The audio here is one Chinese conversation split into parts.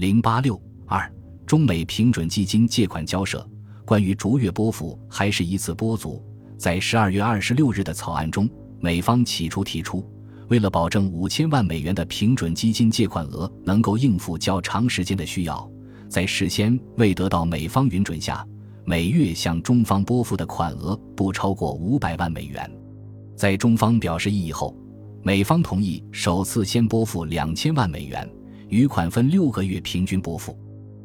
零八六二中美平准基金借款交涉关于逐月拨付还是一次拨足，在十二月二十六日的草案中，美方起初提出，为了保证五千万美元的平准基金借款额能够应付较长时间的需要，在事先未得到美方允准下，每月向中方拨付的款额不超过五百万美元。在中方表示异议后，美方同意首次先拨付两千万美元，余款分六个月平均拨付。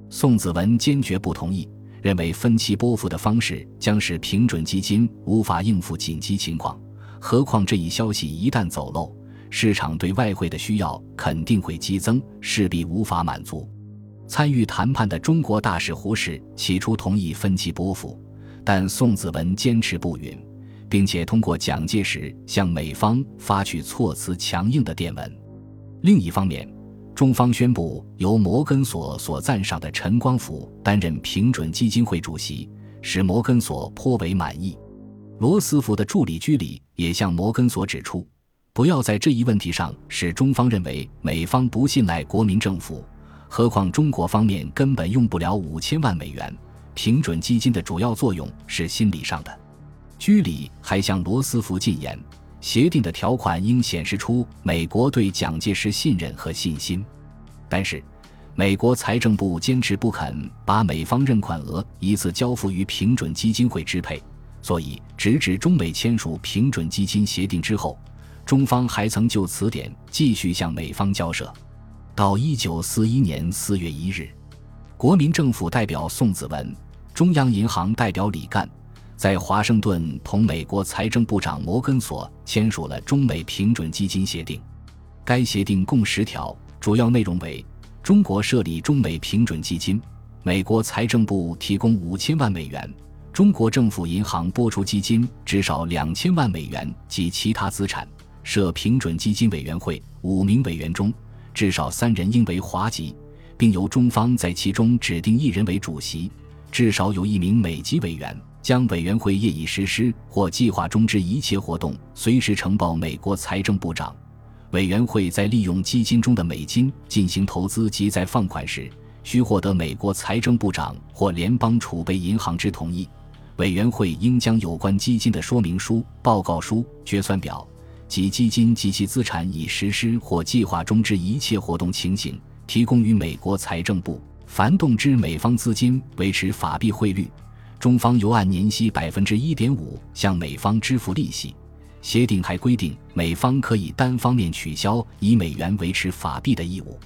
宋子文坚决不同意，认为分期拨付的方式将使平准基金无法应付紧急情况。何况这一消息一旦走漏，市场对外汇的需要肯定会激增，势必无法满足。参与谈判的中国大使胡适起初同意分期拨付，但宋子文坚持不允。并且通过蒋介石向美方发去措辞强硬的电文。另一方面，中方宣布由摩根索所赞赏的陈光甫担任平准基金会主席，使摩根索颇为满意。罗斯福的助理居里也向摩根索指出，不要在这一问题上使中方认为美方不信赖国民政府。何况中国方面根本用不了五千万美元，平准基金的主要作用是心理上的。居里还向罗斯福进言，协定的条款应显示出美国对蒋介石信任和信心。但是，美国财政部坚持不肯把美方认款额一次交付于平准基金会支配，所以直至中美签署平准基金协定之后，中方还曾就此点继续向美方交涉。到一九四一年四月一日，国民政府代表宋子文，中央银行代表李干。在华盛顿同美国财政部长摩根索签署了中美平准基金协定。该协定共十条，主要内容为：中国设立中美平准基金，美国财政部提供五千万美元，中国政府银行拨出基金至少两千万美元及其他资产，设平准基金委员会，五名委员中至少三人应为华籍，并由中方在其中指定一人为主席，至少有一名美籍委员。将委员会业已实施或计划中之一切活动随时呈报美国财政部长。委员会在利用基金中的美金进行投资及在放款时，需获得美国财政部长或联邦储备银行之同意。委员会应将有关基金的说明书、报告书、决算表及基金及其资产已实施或计划中之一切活动情形提供于美国财政部。凡动之美方资金维持法币汇率。中方由按年息百分之一点五向美方支付利息。协定还规定，美方可以单方面取消以美元维持法币的义务。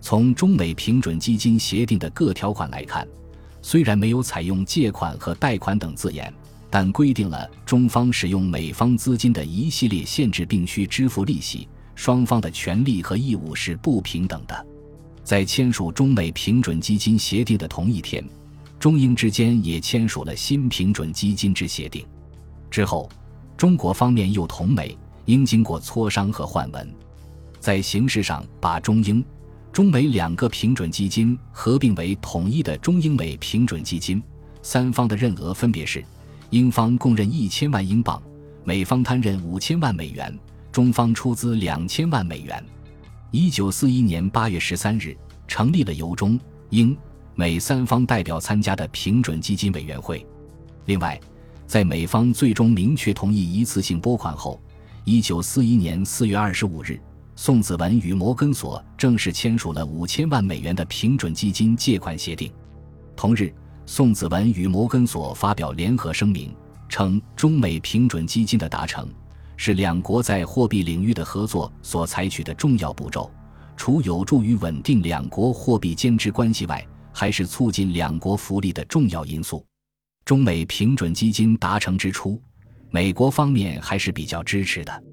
从中美平准基金协定的各条款来看，虽然没有采用借款和贷款等字眼，但规定了中方使用美方资金的一系列限制，并需支付利息。双方的权利和义务是不平等的。在签署中美平准基金协定的同一天。中英之间也签署了新平准基金之协定，之后，中国方面又同美、英经过磋商和换文，在形式上把中英、中美两个平准基金合并为统一的中英美平准基金，三方的认额分别是：英方共认一千万英镑，美方摊认五千万美元，中方出资两千万美元。一九四一年八月十三日，成立了由中英。美三方代表参加的平准基金委员会。另外，在美方最终明确同意一次性拨款后，一九四一年四月二十五日，宋子文与摩根索正式签署了五千万美元的平准基金借款协定。同日，宋子文与摩根索发表联合声明，称中美平准基金的达成是两国在货币领域的合作所采取的重要步骤，除有助于稳定两国货币间之关系外。还是促进两国福利的重要因素。中美平准基金达成之初，美国方面还是比较支持的。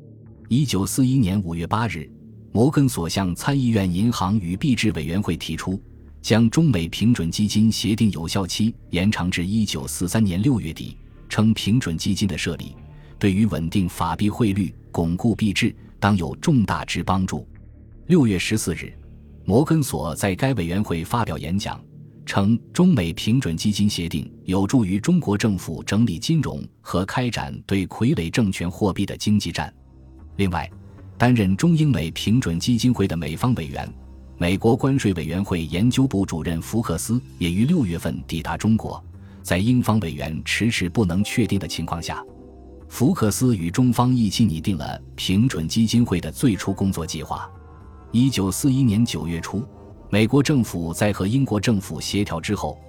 一九四一年五月八日，摩根索向参议院银行与币制委员会提出，将中美平准基金协定有效期延长至一九四三年六月底，称平准基金的设立对于稳定法币汇率、巩固币制当有重大之帮助。六月十四日，摩根索在该委员会发表演讲。称中美平准基金协定有助于中国政府整理金融和开展对傀儡政权货币的经济战。另外，担任中英美平准基金会的美方委员美国关税委员会研究部主任福克斯也于六月份抵达中国，在英方委员迟迟不能确定的情况下，福克斯与中方一起拟定了平准基金会的最初工作计划。一九四一年九月初，美国政府在和英国政府协调之后，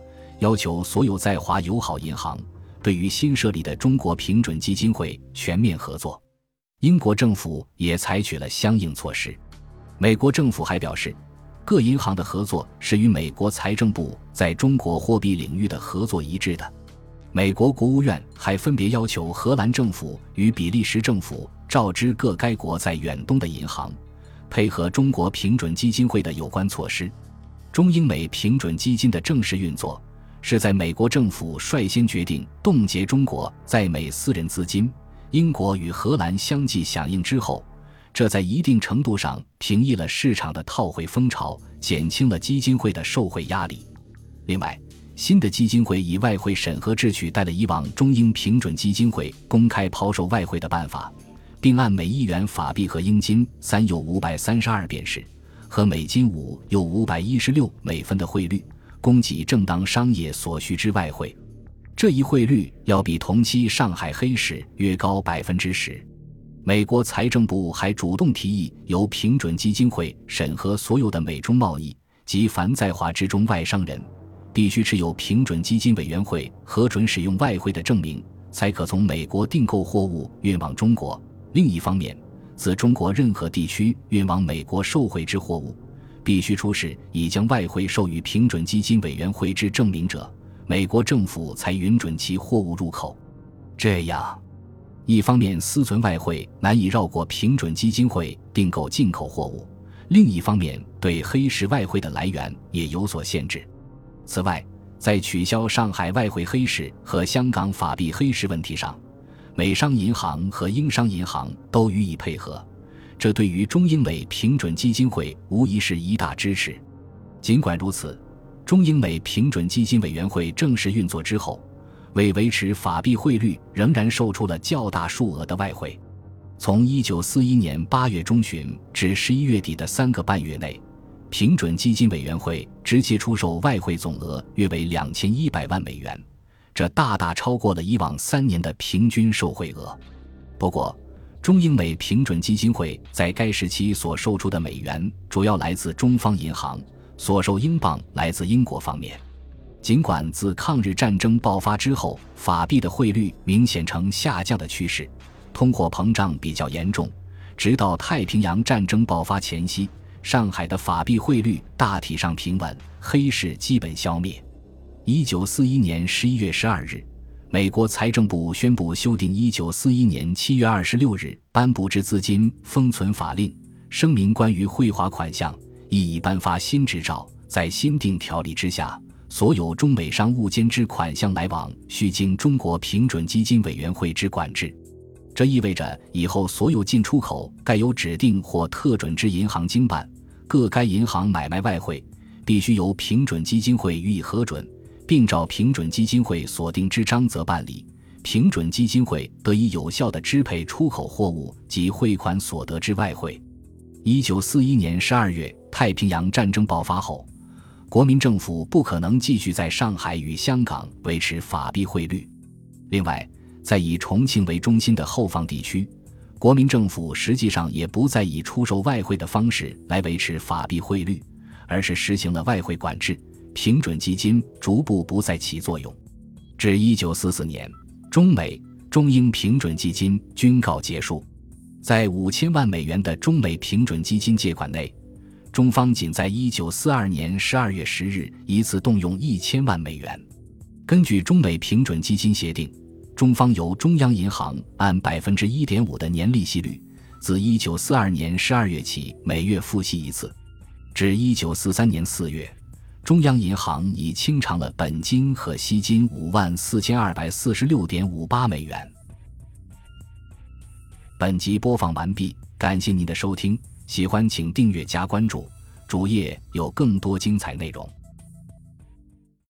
要求所有在华友好银行对于新设立的中国平准基金会全面合作。英国政府也采取了相应措施。美国政府还表示，各银行的合作是与美国财政部在中国货币领域的合作一致的。美国国务院还分别要求荷兰政府与比利时政府告知各该国在远东的银行，配合中国平准基金会的有关措施。中英美平准基金的正式运作，是在美国政府率先决定冻结中国在美私人资金，英国与荷兰相继响应之后。这在一定程度上平抑了市场的套汇风潮，减轻了基金会的受贿压力。另外，新的基金会以外汇审核制取代了以往中英平准基金会公开抛售外汇的办法，并按每亿元法币和英金三又五百三十二便士，和美金五又五百一十六美分的汇率，供给正当商业所需之外汇。这一汇率要比同期上海黑市约高百分之十。美国财政部还主动提议由平准基金会审核所有的美中贸易，及凡在华之中外商人，必须持有平准基金委员会核准使用外汇的证明，才可从美国订购货物运往中国。另一方面，自中国任何地区运往美国受贿之货物，必须出示已将外汇授予平准基金委员会之证明者，美国政府才允准其货物入口。这样。一方面，私存外汇难以绕过平准基金会订购进口货物；另一方面，对黑市外汇的来源也有所限制。此外，在取消上海外汇黑市和香港法币黑市问题上，美商银行和英商银行都予以配合，这对于中英美平准基金会无疑是一大支持。尽管如此，中英美平准基金委员会正式运作之后。为维持法币汇率，仍然售出了较大数额的外汇。从一九四一年八月中旬至十一月底的三个半月内，平准基金委员会直接出售外汇总额约为两千一百万美元，这大大超过了以往三年的平均受贿额。不过，中英美平准基金会在该时期所售出的美元主要来自中方银行，所售英镑来自英国方面。尽管自抗日战争爆发之后，法币的汇率明显呈下降的趋势，通货膨胀比较严重，直到太平洋战争爆发前夕，上海的法币汇率大体上平稳，黑市基本消灭。一九四一年十一月十二日，美国财政部宣布修订一九四一年七月二十六日颁布之资金封存法令，声明关于汇划款项亦已颁发新执照，在新定条例之下。所有中美商务间之款项来往，需经中国平准基金委员会之管制。这意味着以后所有进出口该由指定或特准之银行经办，各该银行买卖外汇必须由平准基金会予以核准，并照平准基金会所定之章则办理。平准基金会得以有效地支配出口货物及汇款所得之外汇。一九四一年十二月，太平洋战争爆发后。国民政府不可能继续在上海与香港维持法币汇率。另外，在以重庆为中心的后方地区，国民政府实际上也不再以出售外汇的方式来维持法币汇率，而是实行了外汇管制，平准基金逐步不再起作用。至一九四四年，中美、中英平准基金均告结束。在五千万美元的中美平准基金借款内。中方仅在一九四二年十二月十日一次动用一千万美元。根据中美平准基金协定，中方由中央银行按百分之一点五的年利息率，自一九四二年十二月起每月付息一次，至一九四三年四月，中央银行已清偿了本金和息金五万四千二百四十六点五八美元。本集播放完毕，感谢您的收听。喜欢请订阅加关注，主页有更多精彩内容。